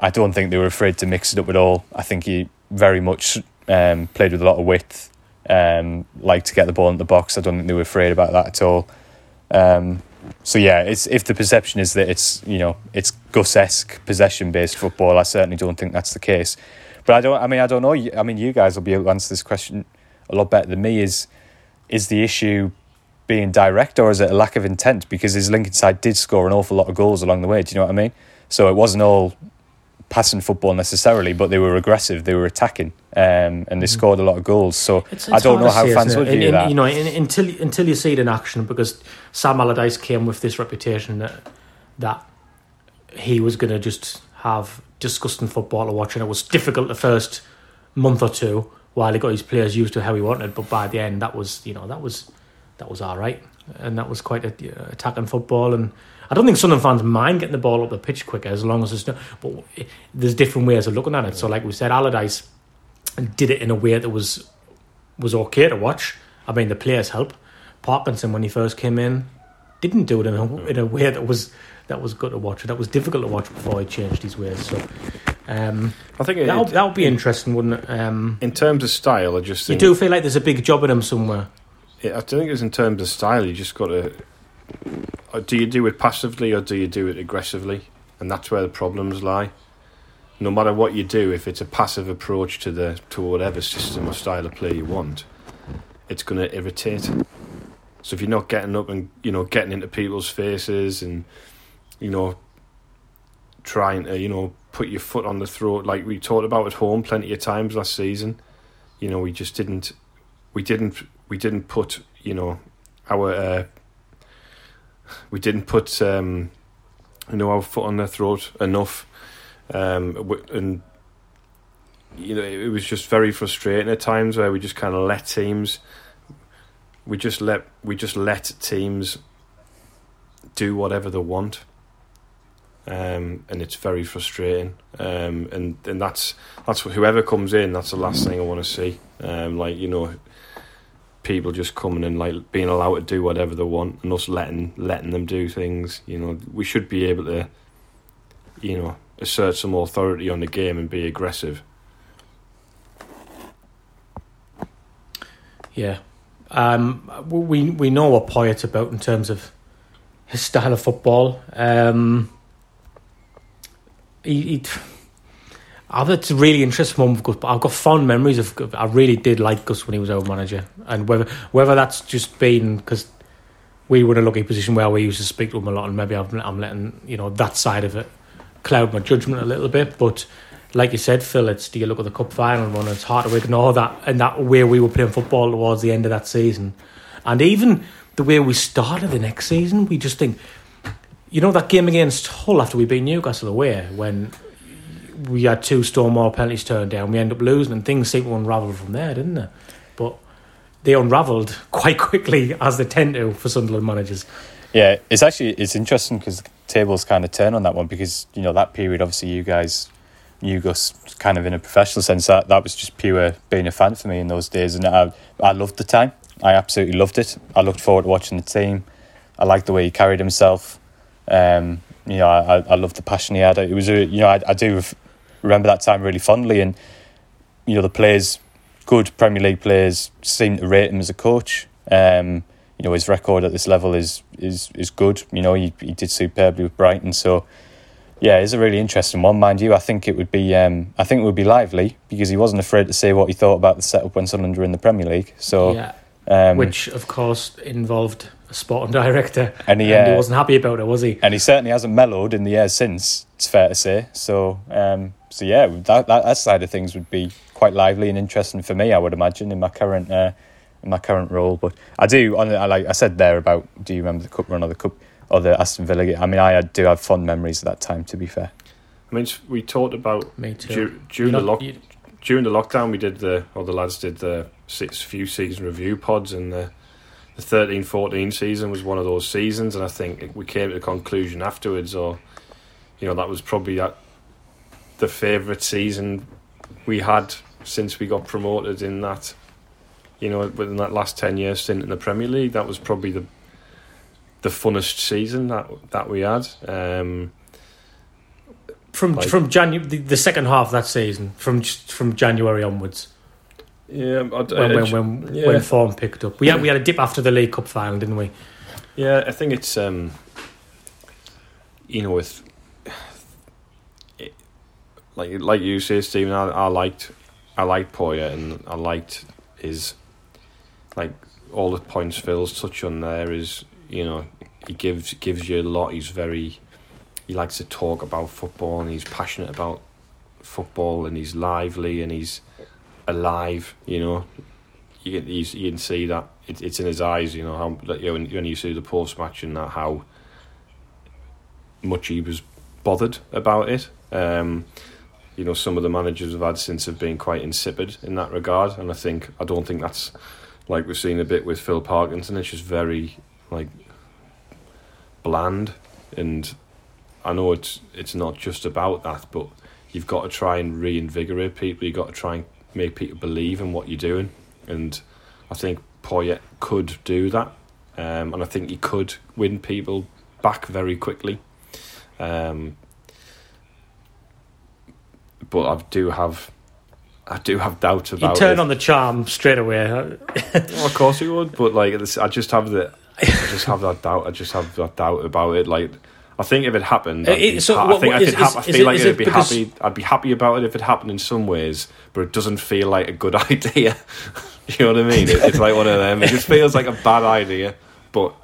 I don't think they were afraid to mix it up at all. I think he very much um, played with a lot of width, um, liked to get the ball in the box. I don't think they were afraid about that at all. Um, so yeah, it's if the perception is that it's you know it's Gus-esque possession based football, I certainly don't think that's the case. But I don't. I mean, I don't know. I mean, you guys will be able to answer this question a lot better than me is is the issue being direct or is it a lack of intent? Because his Lincoln side did score an awful lot of goals along the way. Do you know what I mean? So it wasn't all passing football necessarily, but they were aggressive, they were attacking, um, and they mm. scored a lot of goals. So it's, it's I don't know how see, fans would view in, that. You know, in, until until you see it in action, because Sam Allardyce came with this reputation that that he was going to just have disgusting football to watch, and it was difficult the first month or two while he got his players used to how he wanted. But by the end, that was you know that was that was all right, and that was quite a, uh, attacking football. And I don't think Sunderland fans mind getting the ball up the pitch quicker as long as there's no. But there's different ways of looking at it. So like we said, Allardyce did it in a way that was was okay to watch. I mean, the players help. Parkinson when he first came in didn't do it in a, in a way that was that was good to watch. That was difficult to watch before he changed his ways. So um, I think that that would be interesting, wouldn't it? Um, in terms of style, I just you do feel like there's a big job in him somewhere. Yeah, I think it's in terms of style. You just got to. Do you do it passively or do you do it aggressively? And that's where the problems lie. No matter what you do, if it's a passive approach to the to whatever system or style of play you want, it's going to irritate. So if you're not getting up and you know getting into people's faces and you know trying to you know put your foot on the throat like we talked about at home plenty of times last season. You know, we just didn't, we didn't, we didn't put, you know, our, uh, we didn't put, um, you know, our foot on their throat enough, um, and you know, it was just very frustrating at times where we just kind of let teams, we just let we just let teams do whatever they want, um, and it's very frustrating. Um, and and that's that's whoever comes in, that's the last thing I want to see. Um, like you know, people just coming and like being allowed to do whatever they want, and us letting letting them do things. You know, we should be able to, you know, assert some authority on the game and be aggressive. Yeah. Um, we we know what Poyet's about in terms of his style of football. Um, he, he, I've it's a really interesting one because I've got fond memories of. I really did like Gus when he was our manager, and whether whether that's just been because we were in a lucky position where we used to speak to him a lot, and maybe I'm, I'm letting you know that side of it cloud my judgment a little bit, but like you said, Phil, it's do you look at the cup final run? It's hard to ignore that and that way we were playing football towards the end of that season, and even the way we started the next season. We just think, you know, that game against Hull after we beat Newcastle away when we had two Stormore penalties turned down, we end up losing, and things seemed to unravel from there, didn't they? But they unravelled (laughs) quite quickly, as they tend to for Sunderland managers. Yeah, it's actually it's interesting because the tables kind of turn on that one because you know that period obviously you guys knew Gus kind of in a professional sense. That that was just pure being a fan for me in those days, and I I loved the time. I absolutely loved it. I looked forward to watching the team. I liked the way he carried himself. Um, you know, I I loved the passion he had. It was a you know I I do remember that time really fondly, and you know the players, good Premier League players, seemed to rate him as a coach. Um, you know his record at this level is is is good. You know he he did superbly with Brighton, so yeah, it's a really interesting one, mind you. I think it would be, um, I think it would be lively because he wasn't afraid to say what he thought about the setup when Sunderland were in the Premier League. So, yeah. um, which of course involved a sporting (laughs) director, and he, and he uh, wasn't happy about it, was he? And he certainly hasn't mellowed in the years since. It's fair to say. So, um, so yeah, that, that, that side of things would be quite lively and interesting for me. I would imagine in my current uh, in my current role. But I do, on like I said there about, do you remember the cup run or the cup? or the Aston Villa game. I mean, I do have fond memories of that time. To be fair, I mean, we talked about Me too. during the lock during the lockdown. We did the or the lads did the six few season review pods, and the the 13-14 season was one of those seasons. And I think we came to the conclusion afterwards, or you know, that was probably that the favourite season we had since we got promoted in that. You know, within that last ten years stint in the Premier League, that was probably the the funnest season that that we had. Um, from like, from January, the, the, second half of that season, from from January onwards. Yeah, I, when when when, yeah. when form picked up, we had we had a dip after the League Cup final, didn't we? Yeah, I think it's um, you know with it, like like you say, Stephen. I, I liked I liked Poyet and I liked his like all the points Phil's touch on there is you know, he gives gives you a lot. He's very he likes to talk about football and he's passionate about football and he's lively and he's alive. You know, you can you can see that it, it's in his eyes. You know how you know, when, when you see the post match and that how much he was bothered about it. Um, you know, some of the managers we've had since have been quite insipid in that regard, and I think I don't think that's like we've seen a bit with Phil Parkinson. It's just very like bland, and I know it's it's not just about that, but you've got to try and reinvigorate people. You've got to try and make people believe in what you're doing, and I think Poyet could do that, um, and I think he could win people back very quickly. Um, but I do have I do have doubts about. It. You turn it. on the charm straight away. (laughs) well, of course you would, but like I just have the I just have that doubt. I just have that doubt about it. Like, I think if it happened, uh, I'd it, so I think I. Ha- I feel like it'd be happy. I'd be happy about it if it happened in some ways, but it doesn't feel like a good (laughs) idea. you know what I mean? It, it's like one of them. It just feels like a bad idea, but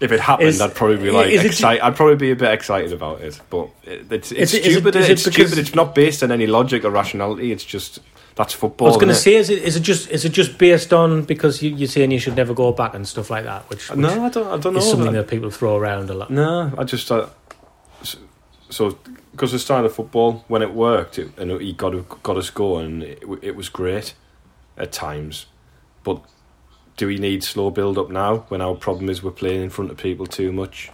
if it happened, is, I'd probably be like excited. I'd probably be a bit excited about it, but it, it's it's stupid. It, it's stupid. It's not based on any logic or rationality. It's just that's football. I was going to say, is it is it just is it just based on because you, you're saying you should never go back and stuff like that? Which, which no, I don't. I don't know. Is something that people throw around a lot. No, I just uh, so, so because the style of football when it worked it, and he got got us going. It, it was great at times, but do we need slow build up now when our problem is we're playing in front of people too much?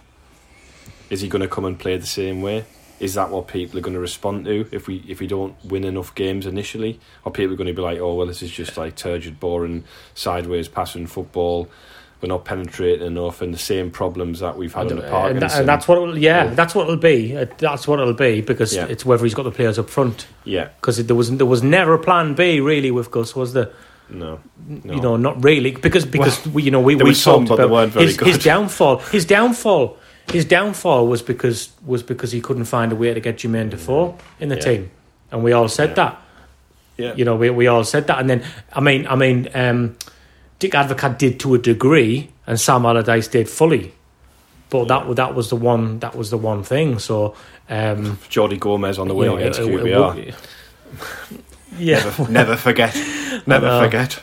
Is he going to come and play the same way? Is that what people are going to respond to if we if we don't win enough games initially? Are people going to be like, oh well, this is just like turgid, boring, sideways passing football? We're not penetrating enough, and the same problems that we've had in the park. And, that, and that's what it'll, yeah, yeah, that's what it'll be. Uh, that's what it'll be because Yeah. it's whether he's got the players up front. Yeah, Because there was there was never a plan B really with Gus, was there? No, no. You know, not really because because we, you know we we was some, talked but they about his, his downfall. His downfall. His downfall was because was because he couldn't find a way to get Jermaine Defoe in the Yeah. team, and we all said Yeah. that. yeah, You know, we we all said that, and then I mean, I mean, um, Dick Advocaat did to a degree, and Sam Allardyce did fully, but that that was the one that was the one thing. So, um, Jordi Gomez on the you wing know, against it- it- QPR. it- yeah, never, never forget, never know. forget.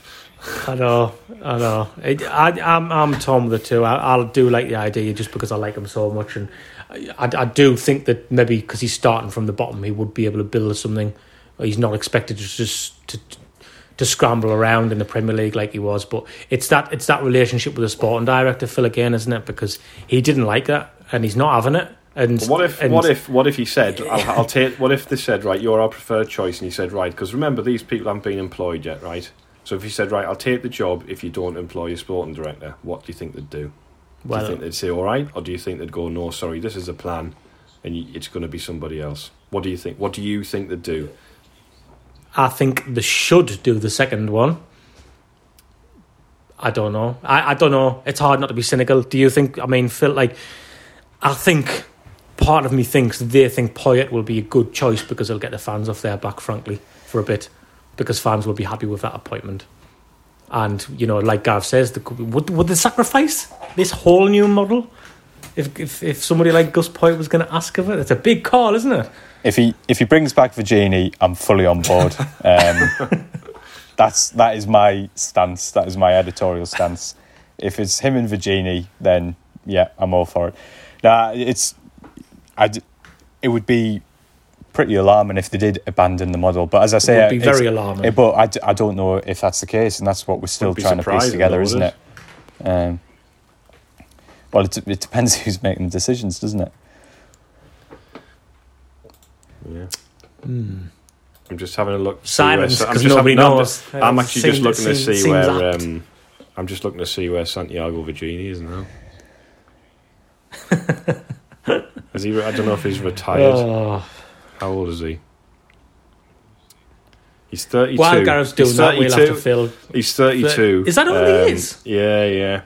I know, I know. It, I, I'm I'm Tom the two. I, I'll do like the idea just because I like him so much, and I, I do think that maybe because he's starting from the bottom, he would be able to build something. He's not expected to just to to scramble around in the Premier League like he was, but it's that it's that relationship with the sporting director Phil again, isn't it? Because he didn't like that, and he's not having it. And What if and what if what if he said I'll, I'll (laughs) take what if they said right you're our preferred choice and he said right because remember these people haven't been employed yet right so if he said right I'll take the job if you don't employ your sporting director what do you think they'd do do you think they'd say all right or do you think they'd go no sorry this is a plan and it's going to be somebody else what do you think what do you think they'd do I think they should do the second one. I don't know. I, I don't know. It's hard not to be cynical. Do you think? I mean, Phil, like, I think part of me thinks they think Poyet will be a good choice because he'll get the fans off their back, frankly, for a bit, because fans will be happy with that appointment. And you know, like Gav says, the, would would they sacrifice this whole new model if if, if somebody like Gus Poyet was going to ask of it? It's a big call, isn't it? If he if he brings back Vergini, I'm fully on board. (laughs) Um, that's that is my stance. That is my editorial stance. If it's him and Vergini, then yeah, I'm all for it. Nah, it's I it would be pretty alarming if they did abandon the model. But as I say, it would be very alarming. it- but I, d- I don't know if that's the case, and that's what we're still trying to piece together, though, isn't would it? Um, well, it, it depends (laughs) who's making the decisions, doesn't it? yeah Hmm. I'm just having a look Silence I'm because nobody having- no, I'm knows. just- I'm actually just Seems- looking to see where um, I'm just looking to see where Santiago Vergini is now (laughs) Is he? I don't know if he's retired. Oh. How old is he? He's 32. While Gareth's doing He's that, we'll have to 32. fill. He's 32. Is that all he is? Yeah, yeah.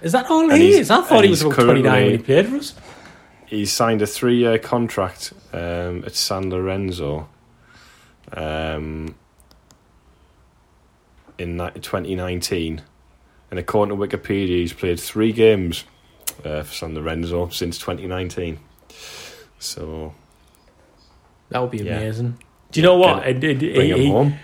Is that all And he is? I thought he was about 29 when he played for us. He's signed a three-year contract um, at San Lorenzo um, in 2019. And according to Wikipedia, he's played three games uh, for San Lorenzo since 2019. So, That would be Yeah. amazing. Do you know what? Get It- it- bring him he, home.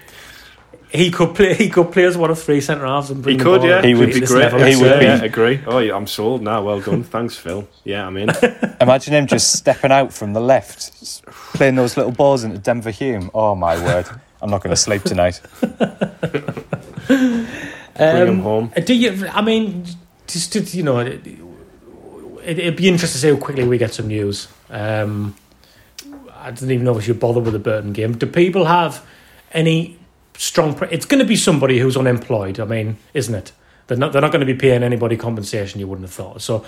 he could play. He could play as one of three centre halves and He bring the could, yeah. He would be great. level. He yeah, would be- yeah, agree. Oh, yeah, I'm sold now. Well done. Thanks, Phil. Yeah, I'm in. (laughs) Imagine him just stepping out from the left, playing those little balls into Denver Hume. Oh my word! I'm not going to sleep tonight. (laughs) Bring him Um, home. Do you? I mean, just to, you know, it, it'd be interesting to see how quickly we get some news. Um, I didn't even know if should bother with the Burton game. Do people have any strong? Pre- it's going to be somebody who's unemployed. I mean, isn't it? They're not. They're not going to be paying anybody compensation. You wouldn't have thought. So,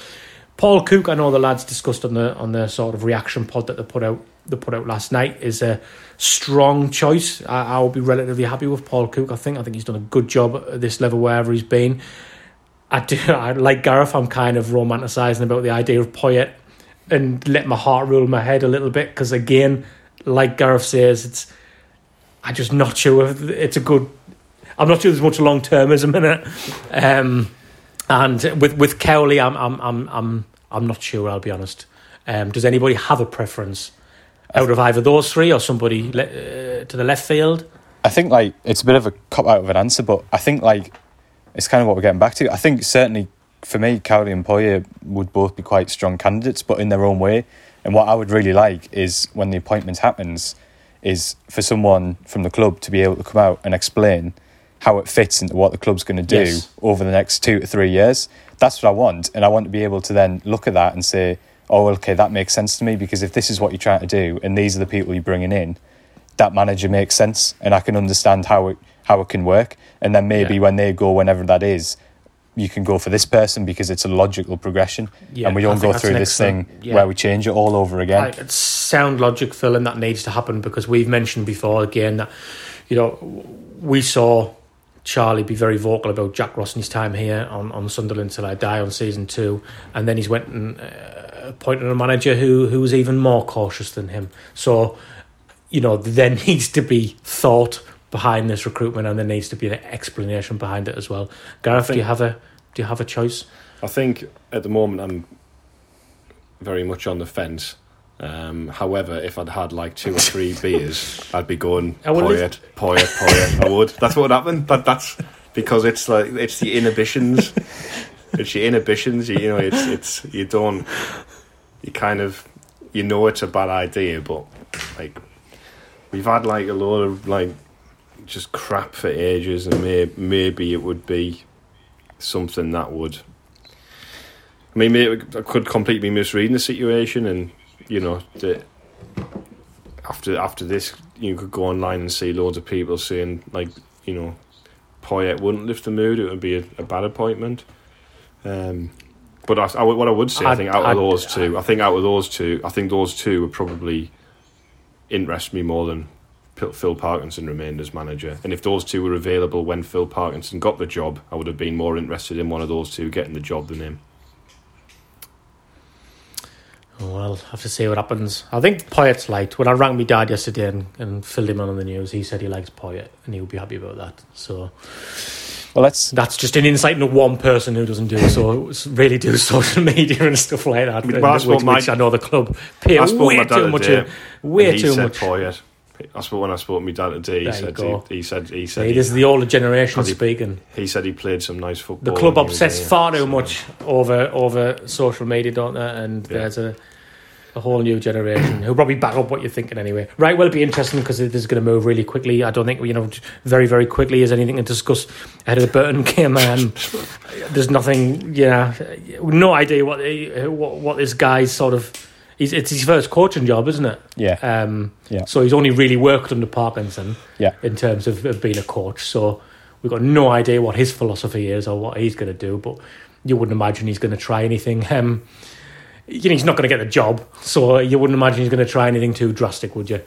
Paul Cook, I know the lads discussed on the on the sort of reaction pod that they put out. They put out last night is a strong choice. I, I will be relatively happy with Paul Cook. I think. I think he's done a good job at this level wherever he's been. I do. (laughs) I like Gareth. I'm kind of romanticising about the idea of Poyet and let my heart rule my head a little bit because again, like Gareth says, it's. I'm just not sure if it's a good. I'm not sure there's much long termism in it. Um, and with with Cowley, I'm I'm I'm I'm I'm not sure. I'll be honest. Um, does anybody have a preference out of either those three or somebody le- uh, to the left field? I think like it's a bit of a cop out of an answer, but I think like it's kind of what we're getting back to. I think certainly for me, Cowley and Poyet would both be quite strong candidates, but in their own way. And what I would really like is when the appointment happens, is for someone from the club to be able to come out and explain how it fits into what the club's going to do Yes. over the next two to three years. That's what I want, and I want to be able to then look at that and say, "Oh, okay, that makes sense to me." Because if this is what you're trying to do, and these are the people you're bringing in, that manager makes sense, and I can understand how it how it can work. And then maybe Yeah. when they go, whenever that is, you can go for this person because it's a logical progression, Yeah, and we don't go through this thing yeah. where we change it all over again. Like, it's sound logic, Phil, and that needs to happen because we've mentioned before again that you know we saw Charlie be very vocal about Jack Ross and his time here on, on Sunderland till I die on season two, and then he's went and uh, appointed a manager who who was even more cautious than him. So you know there (laughs) needs to be thought behind this recruitment, and there needs to be an explanation behind it as well. Gareth, do you have a do you have a choice? I think at the moment I'm very much on the fence. Um, however, if I'd had like two or three (laughs) beers, I'd be going Poyet, Poyet, Poyet. I would. That's what would happen. But that's because it's like it's the inhibitions. It's your inhibitions. You, you know, it's it's you don't. You kind of you know it's a bad idea, but like we've had like a lot of like just crap for ages, and may, maybe it would be something that would. I mean, maybe I could completely be misreading the situation, and you know, the, after after this, you could go online and see loads of people saying like, you know, Poyet wouldn't lift the mood; it would be a, a bad appointment. Um, but I, I what I would say, i I'd- think out I'd- of those two, I think out of those two, I think those two would probably interest me more than Phil- Phil Parkinson remained as manager. And if those two were available when Phil Parkinson got the job, I would have been more interested in one of those two getting the job than him. Oh, Well, I'll have to see what happens. I think Poyet's liked. When I rang my dad yesterday and, and filled him in on the news, he said he likes Poyet and he would be happy about that. So well, let's that's just an insight into one person who doesn't do so (laughs) really do social media and stuff like that. Well, I which, spoke my- which I know the club pay I way my dad too much. today, Way too said much. Poyet. I spoke when I spoke to my dad today. He There said he, he said he said he, this is the older generation he- speaking. he said he played some nice football. The club obsess far too So, much over over social media, don't they? And Yeah. there's a a whole new generation who'll probably back up what you're thinking anyway. Right, well, it'll be interesting because this is going to move really quickly. I don't think, you know, very, very quickly is anything to discuss ahead of the Burton (laughs) game. Um, there's nothing, you know, no idea what, what, what this guy's sort of. He's, it's his first coaching job, isn't it? yeah Um, Yeah. So he's only really worked under Parkinson yeah in terms of, of being a coach. So we've got no idea what his philosophy is or what he's going to do, but you wouldn't imagine he's going to try anything. (laughs) Um, you know, he's not going to get the job, so you wouldn't imagine he's going to try anything too drastic, would you?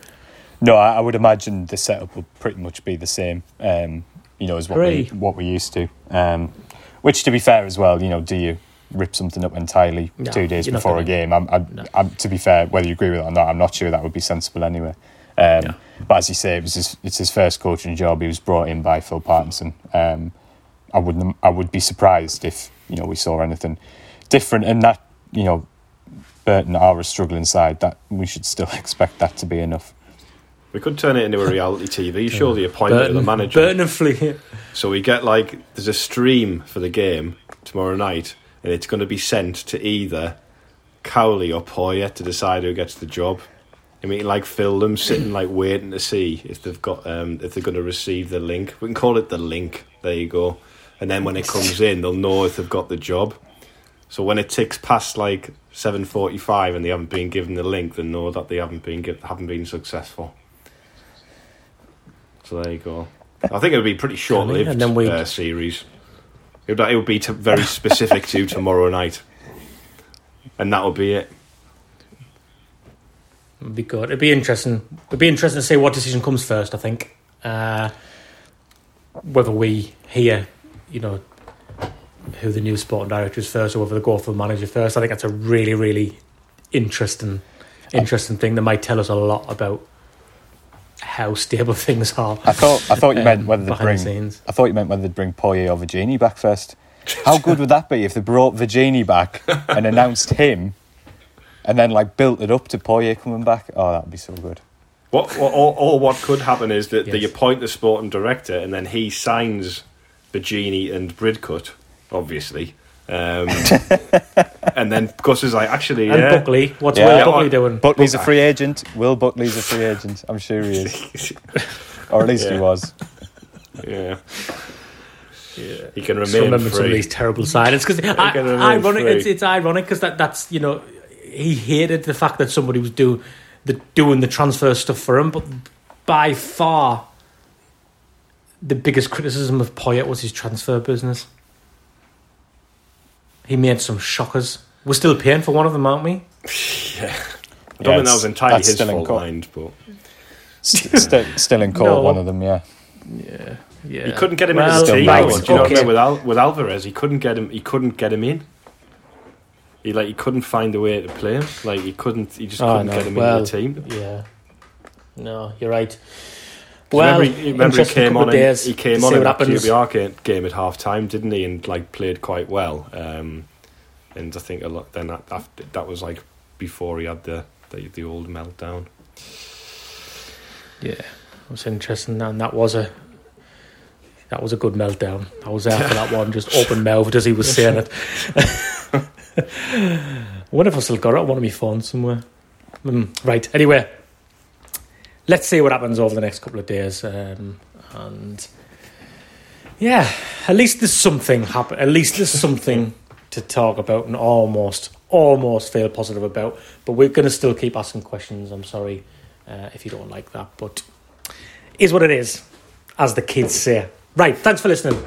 No, I, I would imagine the setup will pretty much be the same. Um, you know, as what we what we used to. Um, which, to be fair, as well, you know, do you rip something up entirely No, two days before a gonna- game? I'm, I'm, No. I'm, to be fair, whether you agree with it or not, I'm not sure that would be sensible anyway. Um, Yeah. But as you say, it was his, it's his first coaching job. He was brought in by Phil Parkinson. Um, I wouldn't. I would be surprised if you know we saw anything different. And that you know, Burton are a struggling side. That we should still (laughs) expect that to be enough. We could turn it into a reality TV show, the appointment of the manager. Burton and Flea. So we get like there's a stream for the game tomorrow night, and it's going to be sent to either Cowley or Poyet to decide who gets the job. I mean, like film them sitting like waiting to see if they've got um, if they're going to receive the link. We can call it the link. There you go. And then when it comes in, they'll know if they've got the job. So when it ticks past like seven forty-five and they haven't been given the link, they know that they haven't been give, haven't been successful. So there you go. I think it would be pretty short-lived And then uh, series. It would, it would be to, very specific to tomorrow night, and that would be it. It'd be good. It'd be interesting. It'd be interesting to see what decision comes first. I think uh, whether we hear, you know, who the new sporting director is first, or whether they go for the manager first. I think that's a really, really interesting, interesting thing that might tell us a lot about how stable (laughs) things are. I thought. I thought you meant um, whether they behind bring. the scenes. I thought you meant whether they'd bring Poyet or Vergini back first. How good would that be if they brought Vergini back and (laughs) announced him, and then like built it up to Poyet coming back? Oh, that'd be so good. What, what or, or what could happen is that they appoint the sporting director, and then he signs the genie and Bridcut, obviously, Um, (laughs) and then Gus is like, actually, And yeah. Buckley, what's Yeah. Will Yeah, Buckley doing? Buckley's a free agent. Will Buckley's a free (laughs) agent. I'm sure he is, (laughs) or at least he was. yeah. Yeah. He can Just remain remember some of these terrible signings because ironic. free. It's, it's ironic because that, that's you know he hated the fact that somebody was do the doing the transfer stuff for him, but by far the biggest criticism of Poyet was his transfer business. He made some shockers. We're still paying for one of them, aren't we? (laughs) Yeah. I don't Yeah, think that was entirely that's his still in fault, court. mind, but St- st- still in court, No. one of them. Yeah, Yeah, yeah. he couldn't get him Well, into the team. right, do you know what I mean? With, Al- with Alvarez, he couldn't get him. He couldn't get him in. He like he couldn't find a way to play him. Like he couldn't. He just Oh, couldn't no. get him Well, into the team. Yeah. No, you're right. Well, remember, he, remember he came on. days he came on in that. QPR game, game at half time, didn't he? And like played quite well. Um, and I think a lot. Then that, after, that was like before he had the the, the old meltdown. Yeah, it was interesting, and that was a that was a good meltdown. I was there for that one, just open mouthed as he was saying it. I wonder if I still got it on one of my phones somewhere. Mm, right. Anyway, let's see what happens over the next couple of days, um, and yeah, at least there's something happen. At least there's something (laughs) to talk about, and almost, almost feel positive about. But we're going to still keep asking questions. I'm sorry uh, if you don't like that, but is what it is, as the kids say. Right, thanks for listening.